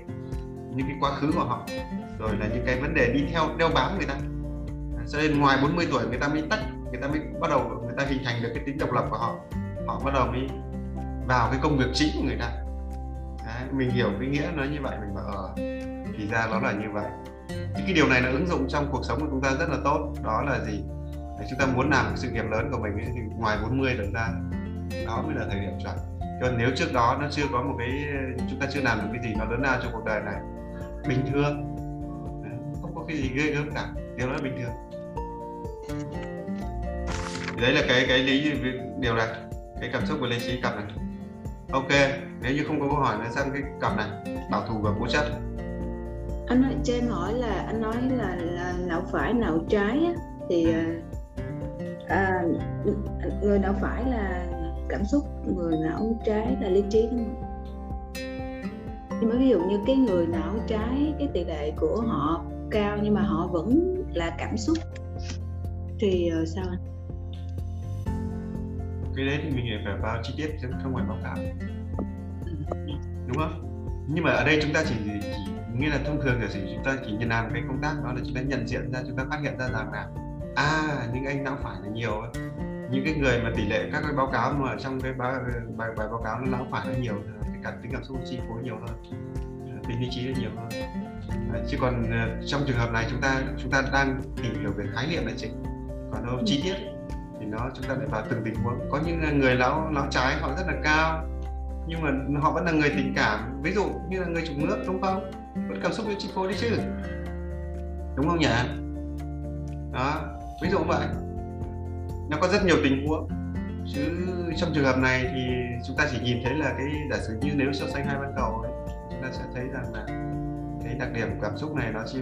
những cái quá khứ của họ. Rồi là những cái vấn đề đi theo đeo bám người ta. À, cho nên ngoài 40 tuổi người ta mới tắt người ta mới bắt đầu người ta hình thành được cái tính độc lập của họ họ bắt đầu mới vào cái công việc chính của người ta. Đấy, mình hiểu cái nghĩa nó như vậy mình bảo ờ thì ra nó là như vậy. Thì cái điều này nó ứng dụng trong cuộc sống của chúng ta rất là tốt. Đó là gì? Để chúng ta muốn làm sự nghiệp lớn của mình ấy, thì ngoài 40 trở ra đó mới là thời điểm chuẩn còn nếu trước đó nó chưa có một cái chúng ta chưa làm được cái gì nó lớn lao trong cuộc đời này bình thường. Đấy, không có cái gì ghê gớm cả điều đó là bình thường. Đấy là cái cái lý điều này cái cảm xúc và lý trí cặp này. Ok nếu như không có câu hỏi nữa sang cái cặp này bảo thủ và cố chấp anh nói cho em hỏi là anh nói là, là não phải não trái á, thì à, người nào phải là cảm xúc người não trái là lý trí đúng không? Nhưng mà ví dụ như cái người não trái cái tỷ lệ của họ cao nhưng mà họ vẫn là cảm xúc thì ờ, sao anh? Cái đấy thì mình phải vào chi tiết chứ không phải báo cáo. Đúng không? Nhưng mà ở đây chúng ta chỉ, chỉ nghĩa là thông thường là chúng ta chỉ nhận làm cái công tác đó là chúng ta nhận diện ra chúng ta phát hiện ra rằng là à những anh não phải là nhiều ấy. những cái người mà tỷ lệ các cái báo cáo mà trong cái bài bài, bài báo cáo nó não phải nó nhiều thì cả tính cảm xúc chi phối nhiều hơn tính lý trí là nhiều hơn. Chứ còn ờ, trong trường hợp này chúng ta chúng ta đang tìm hiểu về khái niệm là chính còn đâu chi tiết thì nó chúng ta phải vào từng tình huống. Có những ờ, người lão lão trái họ rất là cao nhưng mà họ vẫn là người tình cảm. Ví dụ như là người chủ nước đúng không? Vẫn cảm xúc với chi phối đấy chứ. Đúng không nhỉ? Đó ví dụ vậy. Nó có rất nhiều tình huống. Chứ trong trường hợp này thì chúng ta chỉ nhìn thấy là cái giả sử như nếu so sánh hai bán cầu ấy chúng ta sẽ thấy rằng là cái đặc điểm cảm xúc này nó chi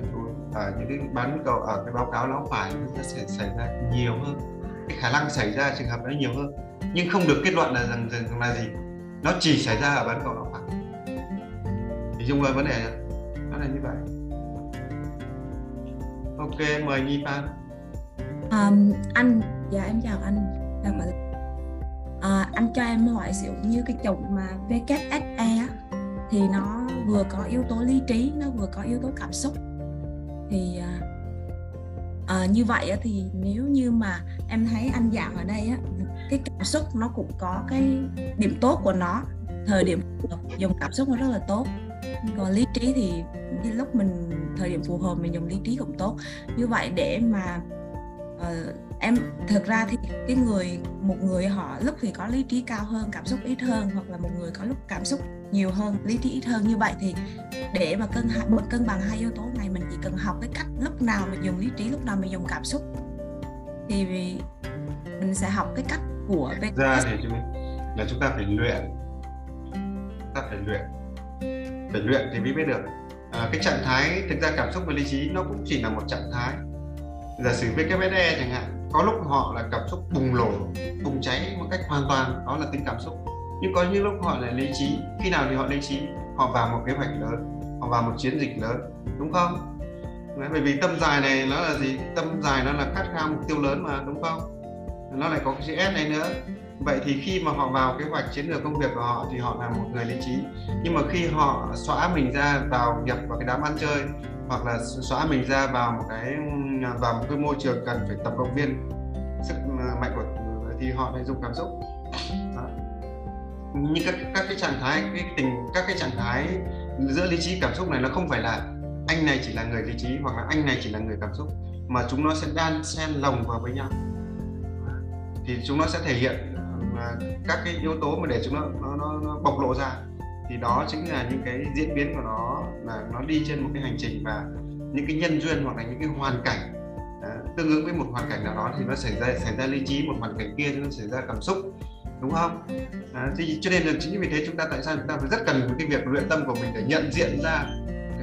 ở à, những cái bán cầu ở cái báo cáo nó phải nó sẽ xảy ra nhiều hơn. Cái khả năng xảy ra trường hợp nó nhiều hơn. Nhưng không được kết luận là rằng, rằng là gì. Nó chỉ xảy ra ở bán cầu nó phải. Thì dung với vấn đề này nó là như vậy. Ok mời nhi phan um, anh dạ em chào anh. Chào mọi à, ờ, anh cho em loại rượu như cái chủng mà VKSE á, thì nó vừa có yếu tố lý trí nó vừa có yếu tố cảm xúc. Thì à, à, như vậy á, thì nếu như mà em thấy anh giảng ở đây á, cái cảm xúc nó cũng có cái điểm tốt của nó thời điểm dùng cảm xúc nó rất là tốt. Còn lý trí thì lúc mình thời điểm phù hợp mình dùng lý trí cũng tốt. Như vậy để mà uh, em thực ra thì cái người một người họ lúc thì có lý trí cao hơn cảm xúc ít hơn hoặc là một người có lúc cảm xúc nhiều hơn lý trí ít hơn. Như vậy thì để mà cân cân bằng hai yếu tố này mình chỉ cần học cái cách lúc nào mình dùng lý trí lúc nào mình dùng cảm xúc thì mình sẽ học cái cách của VKS. ra thì chúng là chúng ta phải luyện. Ta phải luyện. Phải luyện thì mới biết được. À, cái trạng thái thực ra cảm xúc và lý trí nó cũng chỉ là một trạng thái giả sử VKSE chẳng hạn có lúc họ là cảm xúc bùng nổ bùng cháy một cách hoàn toàn đó là tính cảm xúc. Nhưng có những lúc họ lại lý trí khi nào thì họ lý trí? Họ vào một kế hoạch lớn họ vào một chiến dịch lớn đúng không? Đấy, bởi vì tâm dài này nó là gì? Tâm dài nó là khát khao mục tiêu lớn mà đúng không? Nó lại có cái chữ S này nữa. Vậy thì khi mà họ vào kế hoạch chiến lược công việc của họ thì họ là một người lý trí. Nhưng mà khi họ xóa mình ra vào nhập vào cái đám ăn chơi hoặc là xóa mình ra vào một cái vào một cái môi trường cần phải tập động viên sức mạnh của thì họ lại dùng cảm xúc. Đó. như các các cái trạng thái cái tình các cái trạng thái giữa lý trí cảm xúc này nó không phải là anh này chỉ là người lý trí hoặc là anh này chỉ là người cảm xúc mà chúng nó sẽ đan xen lồng vào với nhau. Thì chúng nó sẽ thể hiện à, các cái yếu tố mà để chúng nó nó, nó, nó bộc lộ ra thì đó chính là những cái diễn biến của nó là nó đi trên một cái hành trình và những cái nhân duyên hoặc là những cái hoàn cảnh à, tương ứng với một hoàn cảnh nào đó thì nó xảy ra xảy ra lý trí một hoàn cảnh kia thì nó xảy ra cảm xúc đúng không? À, thì cho nên là chính vì thế chúng ta tại sao chúng ta phải rất cần cái việc luyện tâm của mình để nhận diện ra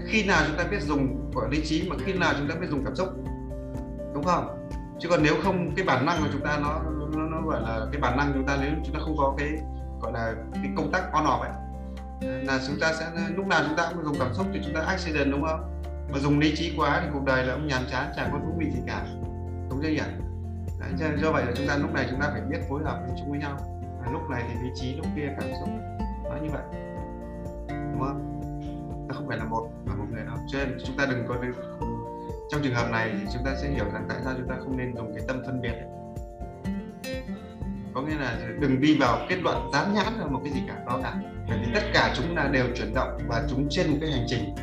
khi nào chúng ta biết dùng của lý trí mà khi nào chúng ta biết dùng cảm xúc đúng không? Chứ còn nếu không cái bản năng của chúng ta nó nó, nó gọi là cái bản năng chúng ta nếu chúng ta không có cái gọi là cái công tác on off ấy là chúng ta sẽ lúc nào chúng ta cũng dùng cảm xúc thì chúng ta accident đúng không? Mà dùng lý trí quá thì cuộc đời là ông nhàm chán chẳng có thú vị gì cả. Đúng chưa nhỉ? Đấy, do vậy là chúng ta lúc này chúng ta phải biết phối hợp với chúng với nhau. À, lúc này thì lý trí lúc kia cảm xúc. Nó như vậy. Đúng không? Nó không phải là một mà một người đâu cho nên chúng ta đừng có trong trường hợp này thì chúng ta sẽ hiểu rằng tại sao chúng ta không nên dùng cái tâm phân biệt. Ấy. có nghĩa là đừng đi vào kết luận dán nhãn vào một cái gì cả đó cả bởi vì tất cả chúng là đều chuyển động và chúng trên một cái hành trình.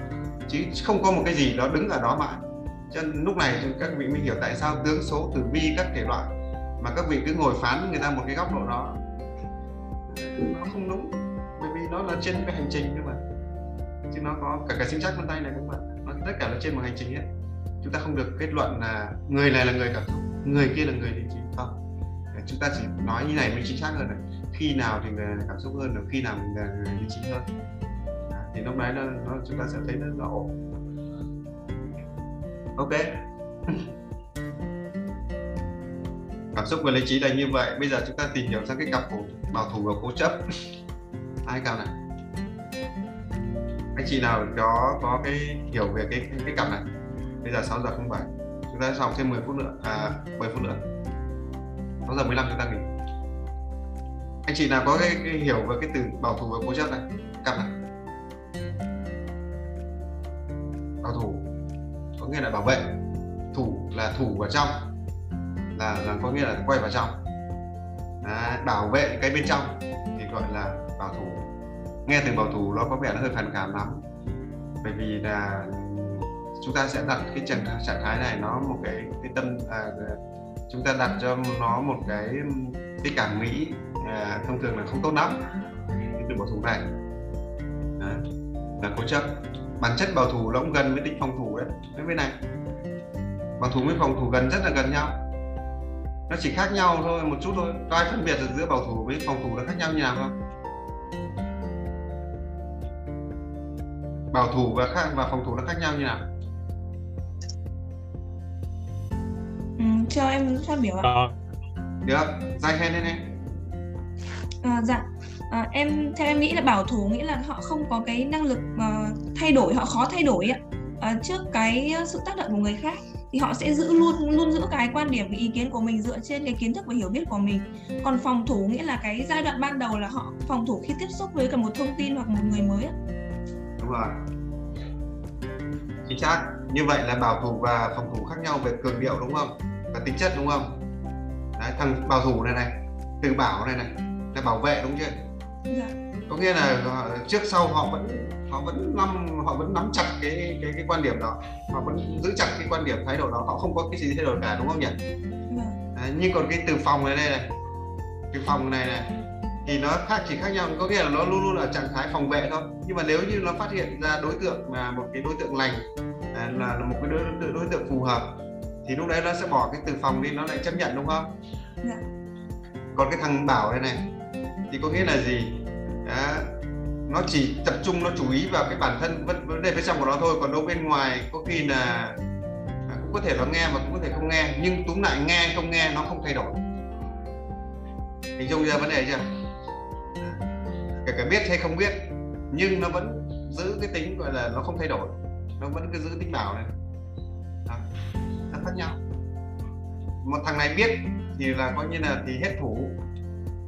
Chứ không có một cái gì đó đứng ở đó mãi. Cho nên lúc này các vị mới hiểu tại sao tướng số tử vi các thể loại mà các vị cứ ngồi phán người ta một cái góc độ đó. Nó không đúng, bởi vì nó là trên cái hành trình cơ mà. Chứ nó có cả cái sinh chắc vân tay này cũng vậy nó tất cả là trên một hành trình ấy. Chúng ta không được kết luận là người này là người cảm xúc người kia là người lý trí. Không. Chúng ta chỉ nói như này mới chính xác hơn này khi nào thì người cảm xúc hơn được khi nào mình là người lý trí hơn. À, thì lúc đấy nó, nó chúng ta sẽ thấy nó rõ. Ổn ok. Cảm xúc và lý trí là như vậy. Bây giờ chúng ta tìm hiểu sang cái cặp của bảo thủ và cố chấp. Ai cao này? Anh chị nào có có cái hiểu về cái, cái cặp này? Bây giờ 6 giờ 07 chúng ta sẽ học thêm 10 phút nữa. À 10 phút nữa. 6 giờ 15 chúng ta nghỉ anh chị nào có cái, cái hiểu về cái từ bảo thủ và cố chấp này cặp này bảo thủ có nghĩa là bảo vệ. Thủ là thủ vào trong là, là có nghĩa là quay vào trong. À, bảo vệ cái bên trong thì gọi là bảo thủ. Nghe từ bảo thủ nó có vẻ nó hơi phản cảm lắm. Bởi vì là chúng ta sẽ đặt cái trạng trạng thái này nó một cái cái tâm à, chúng ta đặt cho nó một cái cái cảm nghĩ à, thông thường là không tốt lắm. Cái từ bảo thủ này đấy, là cố chấp. Bản chất bảo thủ nó cũng gần với tính phòng thủ đấy. Cái bên này. Bảo thủ với phòng thủ gần rất là gần nhau. Nó chỉ khác nhau thôi một chút thôi. Có ai phân biệt được giữa bảo thủ với phòng thủ là khác nhau như nào không? Bảo thủ và khác và phòng thủ nó khác nhau như nào? Ừ, cho em phát biểu ạ. Ờ, được. Dài khen lên em à, dạ. À, em theo em nghĩ là bảo thủ nghĩa là họ không có cái năng lực uh, thay đổi họ khó thay đổi ạ. Uh, trước cái sự tác động của người khác thì họ sẽ giữ luôn luôn giữ cái quan điểm cái ý kiến của mình dựa trên cái kiến thức và hiểu biết của mình. Còn phòng thủ nghĩa là cái giai đoạn ban đầu là họ phòng thủ khi tiếp xúc với cả một thông tin hoặc một người mới ạ. Đúng rồi. Chính xác. Như vậy là bảo thủ và phòng thủ khác nhau về cường điệu đúng không? Và tính chất đúng không? Đấy, thằng bảo thủ này này từ bảo này này là bảo vệ đúng chưa? Dạ. Có nghĩa là trước sau họ vẫn họ vẫn nắm họ vẫn nắm chặt cái cái cái quan điểm đó. Họ vẫn giữ chặt cái quan điểm thái độ đó. Họ không có cái gì thay đổi cả đúng không nhỉ? Đấy, nhưng còn cái từ phòng này đây này. Cái phòng này này thì nó khác chỉ khác nhau. Có nghĩa là nó luôn luôn ở trạng thái phòng vệ thôi. Nhưng mà nếu như nó phát hiện ra đối tượng là một cái đối tượng lành à, là, là một cái đối, đối, đối tượng phù hợp thì lúc đấy nó sẽ bỏ cái từ phòng đi nó lại chấp nhận đúng không? Dạ. còn cái thằng bảo này này thì có nghĩa là gì? Đó, nó chỉ tập trung nó chú ý vào cái bản thân vấn, vấn đề bên trong của nó thôi. Còn đâu bên ngoài có khi là à, cũng có thể nó nghe mà cũng có thể không nghe. Nhưng túm lại nghe không nghe nó không thay đổi. Hình dung ra vấn đề chưa? Kể cả biết hay không biết nhưng nó vẫn giữ cái tính gọi là nó không thay đổi. Nó vẫn cứ giữ tính bảo này. Đó. nó khác nhau. Một thằng này biết thì là coi như là thì hết thủ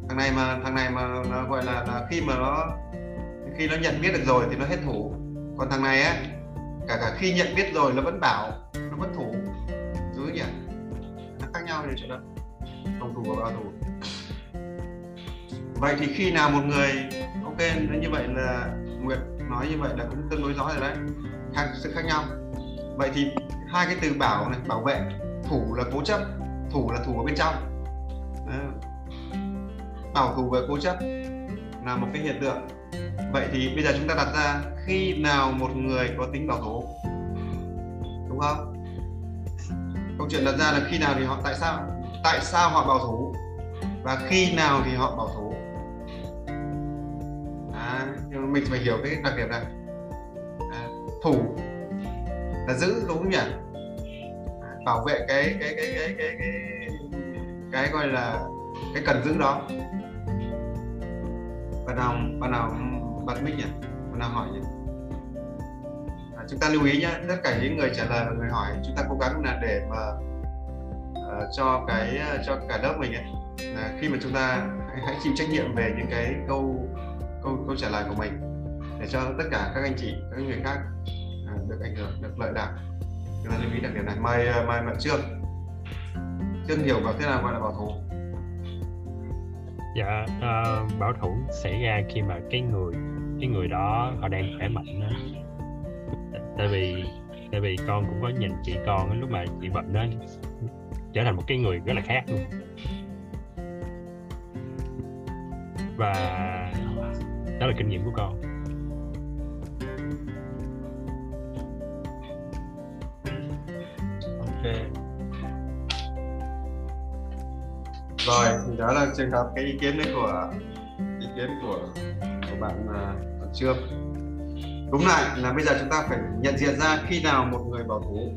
thằng này mà thằng này mà nó gọi là, là khi mà nó khi nó nhận biết được rồi thì nó hết thủ còn thằng này á cả cả khi nhận biết rồi nó vẫn bảo nó vẫn thủ đúng nhỉ? Nó khác nhau như chỗ đó. Phòng thủ và bảo thủ vậy thì khi nào một người ok như vậy là nguyệt nói như vậy là cũng tương đối rõ rồi đấy. Khác sự khác nhau. Vậy thì hai cái từ bảo này bảo vệ thủ là cố chấp thủ là thủ ở bên trong bảo thủ với cố chấp là một cái hiện tượng. Vậy thì bây giờ chúng ta đặt ra khi nào một người có tính bảo thủ đúng không? Câu chuyện đặt ra là khi nào thì họ tại sao tại sao họ bảo thủ? Và khi nào thì họ bảo thủ? À, nhưng mình phải hiểu cái đặc điểm này. À, thủ là giữ đúng không nhỉ? À, bảo vệ cái cái cái cái cái cái cái gọi là cái cần giữ đó bạn nào bạn nào bật mic nhỉ? Bạn nào hỏi nhỉ? À, chúng ta lưu ý nhé tất cả những người trả lời và người hỏi chúng ta cố gắng là để mà uh, cho cái cho cả lớp mình ấy là khi mà chúng ta hãy, hãy chịu trách nhiệm về những cái câu câu câu trả lời của mình để cho tất cả các anh chị các người khác uh, được ảnh hưởng được lợi lạc. Chúng ta lưu ý đặc điểm này. Mời uh, mời bạn trương. Trương hiểu bảo thế nào gọi là bảo thủ dạ uh, bảo thủ xảy ra khi mà cái người cái người đó họ đang khỏe mạnh đó. tại vì tại vì con cũng có nhìn chị con lúc mà chị bệnh đó trở thành một cái người rất là khác luôn. Và đó là kinh nghiệm của con. Ok. Rồi thì đó là trường hợp cái ý kiến đấy của ý kiến của của bạn uh, trương. Đúng lại là bây giờ chúng ta phải nhận diện ra khi nào một người bảo thủ.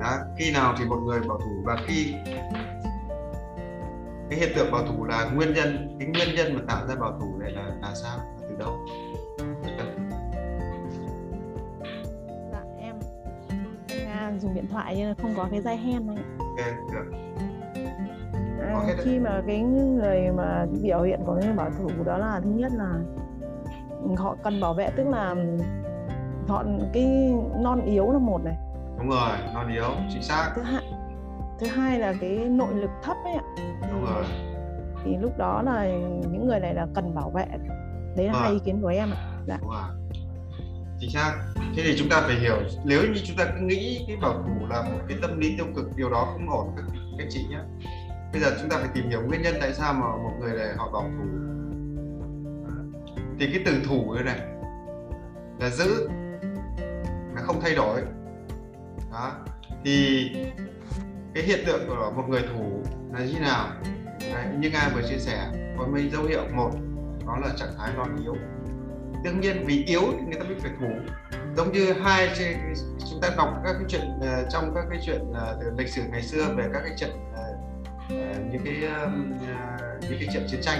Đó, khi nào thì một người bảo thủ và khi cái hiện tượng bảo thủ là nguyên nhân cái nguyên nhân mà tạo ra bảo thủ này là là sao? Là từ đâu? Dạ em em à, dùng điện thoại nhưng không có cái dây hen này ok được. À, khi mà cái người mà biểu hiện của người bảo thủ đó là thứ nhất là họ cần bảo vệ tức là họ cái non yếu là một này. Đúng rồi non yếu chính xác. Thứ hai thứ hai là cái nội lực thấp ấy ạ. Đúng rồi. Thì lúc đó là những người này là cần bảo vệ. Đấy là Vâng. hai ý kiến của em ạ. Dạ. Đúng rồi chính xác. Thế thì chúng ta phải hiểu nếu như chúng ta cứ nghĩ cái bảo thủ là một cái tâm lý tiêu cực điều đó không ổn các, các chị nhé. Bây giờ chúng ta phải tìm hiểu nguyên nhân tại sao mà một người này họ bảo thủ. Thì cái từ thủ này là giữ là không thay đổi. Đó. Thì cái hiện tượng của một người thủ là như nào? Đấy, như ai vừa chia sẻ có mấy dấu hiệu. Một đó là trạng thái non yếu đương nhiên vì yếu thì người ta mới phải thủ. Giống như hai chúng ta đọc các cái chuyện ờ, trong các cái chuyện ờ, từ lịch sử ngày xưa về các cái trận ờ, những cái những cái trận chiến tranh.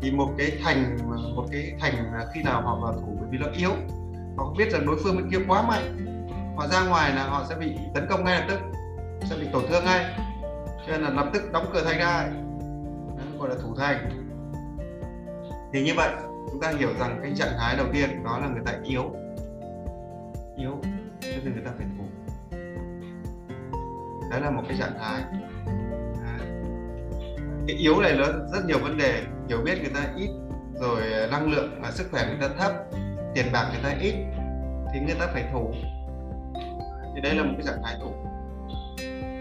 Thì một cái thành, một cái thành khi nào họ vào thủ bởi vì nó yếu. Họ không biết rằng đối phương bên kia quá mạnh. Họ ra ngoài là họ sẽ bị tấn công ngay lập tức, sẽ bị tổn thương ngay. Cho nên là lập tức đóng cửa thành ra. Gọi là thủ thành. Thì như vậy chúng ta hiểu rằng cái trạng thái đầu tiên đó là người ta yếu yếu cho nên người ta phải thủ đó là một cái trạng thái À. cái yếu này nó rất nhiều vấn đề hiểu biết người ta ít, rồi năng lượng và sức khỏe người ta thấp, tiền bạc người ta ít, thì người ta phải thủ thì đây là một cái trạng thái thủ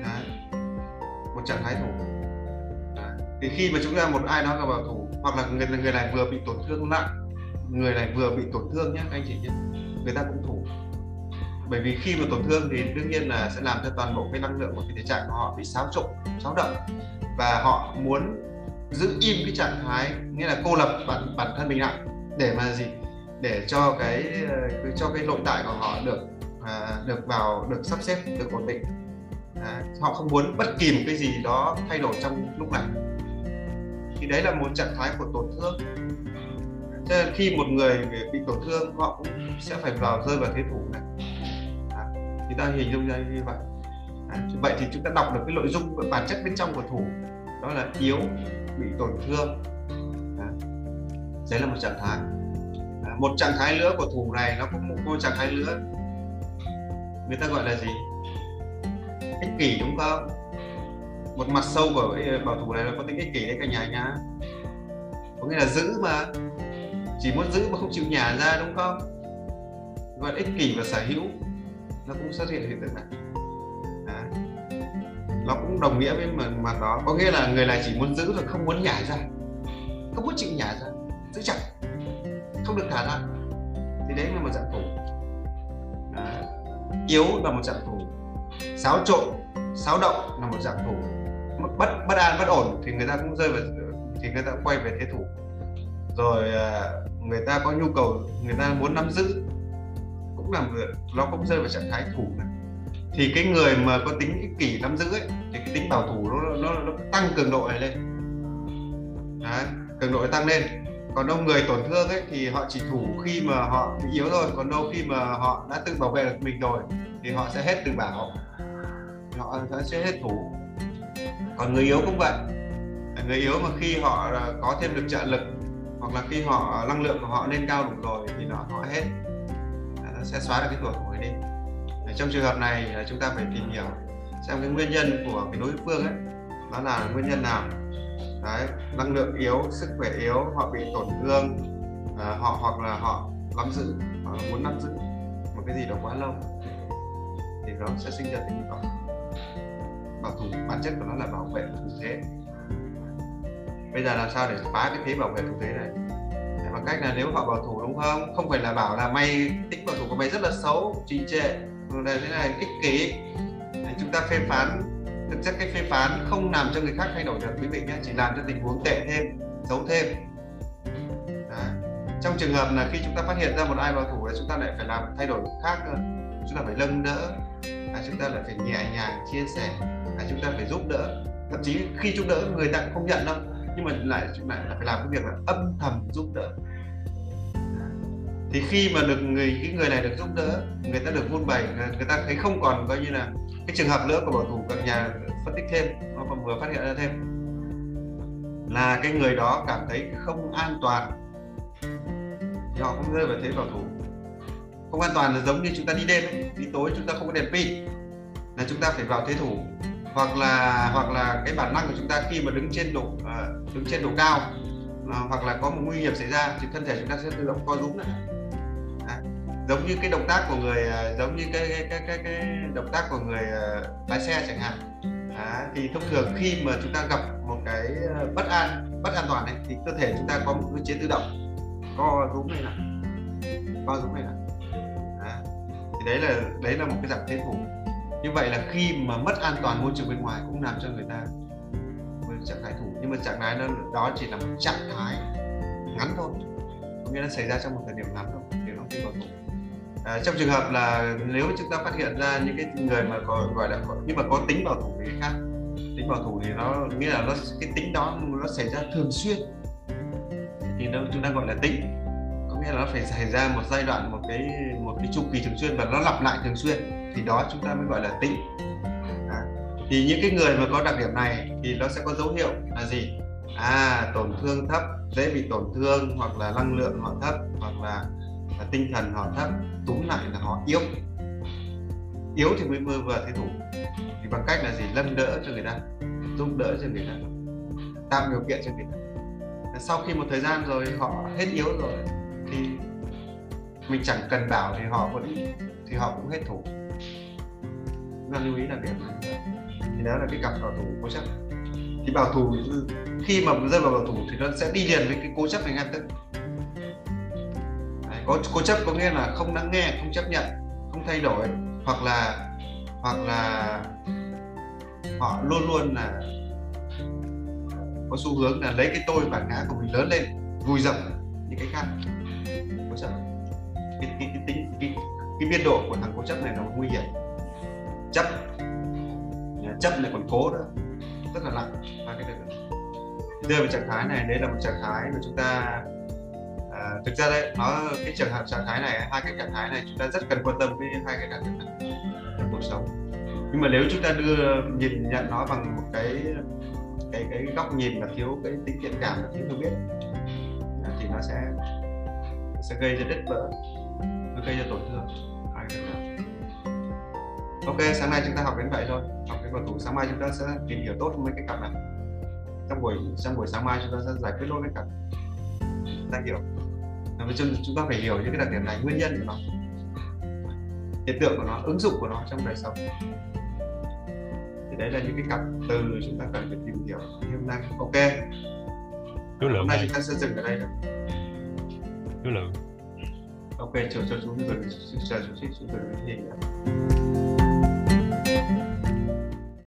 đấy. một trạng thái thủ Đấy. thì khi mà chúng ta một ai đó là bảo thủ hoặc là người người này vừa bị tổn thương nặng người này vừa bị tổn thương nhé anh chị nhé người ta cũng thủ. Bởi vì khi mà tổn thương thì đương nhiên là sẽ làm cho toàn bộ cái năng lượng của cái thể trạng của họ bị xáo trộn xáo động và họ muốn giữ im cái trạng thái nghĩa là cô lập bản bản thân mình lại để mà gì? Để cho cái ờ, cho cái nội tại của họ được à, được vào được sắp xếp được ổn định. À, họ không muốn bất kỳ một cái gì đó thay đổi trong lúc này thì đấy là một trạng thái của tổn thương. Cho nên khi một người bị tổn thương họ cũng sẽ phải vào rơi vào thế thủ này. À, thì ta hình dung ra như vậy. À, vậy thì chúng ta đọc được cái nội dung bản chất bên trong của thủ. Đó là yếu bị tổn thương. À, đấy là một trạng thái. À, một trạng thái nữa của thủ này nó cũng một trạng thái nữa. Người ta gọi là gì? Ích kỷ đúng không? Một mặt sâu của cái bảo thủ này là có tính ích kỷ đấy cả nhà nhá. Có nghĩa là giữ mà. Chỉ muốn giữ mà không chịu nhả ra đúng không? Gọi ích kỷ và sở hữu. Nó cũng xuất hiện hiện tượng này. Đấy. nó cũng đồng nghĩa với mặt, mặt đó. Có nghĩa là người này chỉ muốn giữ và không muốn nhả ra. Không muốn chịu nhả ra. Giữ chặt. Không được thả ra. Thì đấy là một dạng thủ. Đấy. yếu là một dạng thủ. Xáo trộn xáo động là một dạng thủ bất bất an bất ổn thì người ta cũng rơi vào thì người ta quay về thế thủ. Rồi à, người ta có nhu cầu người ta muốn nắm giữ cũng là nó cũng rơi vào trạng thái thủ này. Thì cái người mà có tính ích kỷ nắm giữ ấy thì cái tính bảo thủ nó nó, nó tăng cường độ này lên. Đấy, cường độ tăng lên. Còn đâu người tổn thương ấy thì họ chỉ thủ khi mà họ bị yếu rồi còn đâu khi mà họ đã tự bảo vệ được mình rồi thì họ sẽ hết tự bảo. Họ sẽ hết thủ còn người yếu cũng vậy người yếu mà khi họ có thêm được trợ lực hoặc là khi họ năng lượng của họ lên cao đủ rồi thì nó họ hết. À, nó sẽ xóa được cái tuổi của người đi. Trong trường hợp này à, chúng ta phải tìm hiểu xem cái nguyên nhân của cái đối phương ấy nó là nguyên nhân nào. Đấy năng lượng yếu sức khỏe yếu họ bị tổn thương à, họ hoặc là họ nắm giữ họ muốn nắm giữ một cái gì đó quá lâu thì nó sẽ sinh ra tình cảm bảo thủ bản chất của nó là bảo vệ thủ thế. Bây giờ làm sao để phá cái thế bảo vệ thủ thế này? Bằng cách là nếu họ bảo thủ đúng không? Không phải là bảo là mày tính bảo thủ của mày rất là xấu trì trệ là thế này ích kỷ. Chúng ta phê phán thực chất cái phê phán không làm cho người khác thay đổi được quý vị nhé chỉ làm cho tình huống tệ thêm xấu thêm. Đó. trong trường hợp là khi chúng ta phát hiện ra một ai bảo thủ thì chúng ta lại phải làm thay đổi khác cơ chúng ta phải nâng đỡ à, chúng ta lại phải nhẹ nhàng chia sẻ là chúng ta phải giúp đỡ. Thậm chí khi giúp đỡ, người ta cũng không nhận đâu. Nhưng mà lại chúng lại phải làm cái việc là âm thầm giúp đỡ. Thì khi mà được người, cái người này được giúp đỡ, người ta được vun bày, người ta thấy không còn coi như là cái trường hợp nữa của bảo thủ các nhà phân tích thêm nó còn vừa phát hiện ra thêm, là cái người đó cảm thấy không an toàn. Thì họ không rơi vào thế bảo thủ. Không an toàn là giống như chúng ta đi đêm ấy. đi tối chúng ta không có đèn pin, là chúng ta phải vào thế thủ hoặc là hoặc là cái bản năng của chúng ta khi mà đứng trên độ uh, đứng trên độ cao uh, hoặc là có một nguy hiểm xảy ra thì thân thể chúng ta sẽ tự động co rúm lại. À, giống như cái động tác của người uh, giống như cái cái cái cái, cái động tác của người uh, lái xe chẳng hạn. À, thì thông thường khi mà chúng ta gặp một cái bất an bất an toàn này thì cơ thể chúng ta có một cơ chế tự động co rúm này nè co rúm này nè à, thì đấy là đấy là một cái dạng thế thủ như vậy là khi mà mất an toàn môi trường bên ngoài cũng làm cho người ta trạng thái thủ. Nhưng mà trạng thái đó, đó chỉ là một trạng thái ngắn thôi. Có nghĩa là xảy ra trong một thời điểm ngắn thôi thì nó không có thủ. À, trong trường hợp là nếu chúng ta phát hiện ra những cái người mà có gọi là có, nhưng mà có tính bảo thủ thì khác. Tính bảo thủ thì nó nghĩa là nó cái tính đó nó xảy ra thường xuyên. Thì nó chúng ta gọi là tính. Có nghĩa là nó phải xảy ra một giai đoạn một cái một cái chu kỳ thường xuyên và nó lặp lại thường xuyên thì đó chúng ta mới gọi là tĩnh à, thì những cái người mà có đặc điểm này thì nó sẽ có dấu hiệu là gì? À tổn thương thấp dễ bị tổn thương hoặc là năng lượng họ thấp hoặc là, là tinh thần họ thấp túm lại là họ yếu. Yếu thì mới mơ vừa thế thủ thì bằng cách là gì? Lân đỡ cho người ta giúp đỡ cho người ta tạo điều kiện cho người ta. Sau khi một thời gian rồi họ hết yếu rồi thì mình chẳng cần bảo thì họ vẫn thì họ cũng hết thủ chúng ta lưu ý là điểm này thì đó là cái cặp bảo thủ cố chấp thì bảo thủ khi mà rơi vào bảo thủ thì nó sẽ đi liền với cái cố chấp này ngăn tức Đấy, có cố chấp có nghĩa là không lắng nghe không chấp nhận không thay đổi hoặc là hoặc là họ luôn luôn là có xu hướng là lấy cái tôi bản ngã của mình lớn lên vùi dập những cái khác cố chấp cái cái cái tính cái, cái biên độ của thằng cố chấp này nó nguy hiểm chấp. Chấp này còn cố nữa rất là nặng. Hai cái này đưa vào trạng thái này đấy là một trạng thái mà chúng ta à, thực ra đấy nó cái trường hợp trạng thái này hai cái trạng thái này chúng ta rất cần quan tâm với hai cái trạng thái này trong cuộc sống. Nhưng mà nếu chúng ta đưa nhìn nhận nó bằng một cái cái cái góc nhìn là thiếu cái tính thiện cảm là thiếu hiểu biết à, thì nó sẽ sẽ gây ra đứt vỡ nó gây ra tổn thương. Hai cái này ok sáng nay chúng ta học đến vậy thôi. Học cái bảo thủ sáng mai chúng ta sẽ tìm hiểu tốt mấy cái cặp này. Trong buổi trong buổi sáng mai chúng ta sẽ giải quyết luôn cái cặp ta hiểu. Và chúng, chúng ta phải hiểu những cái đặc điểm này nguyên nhân của nó hiện tượng của nó ứng dụng của nó trong đời sống. Thì đấy là những cái cặp từ chúng ta cần phải tìm hiểu như hôm nay. Ok. Chú lượng hôm nay chúng ta sẽ dừng ở đây rồi chú lượng ok chờ cho chú dừng chờ chú chú dừng cái gì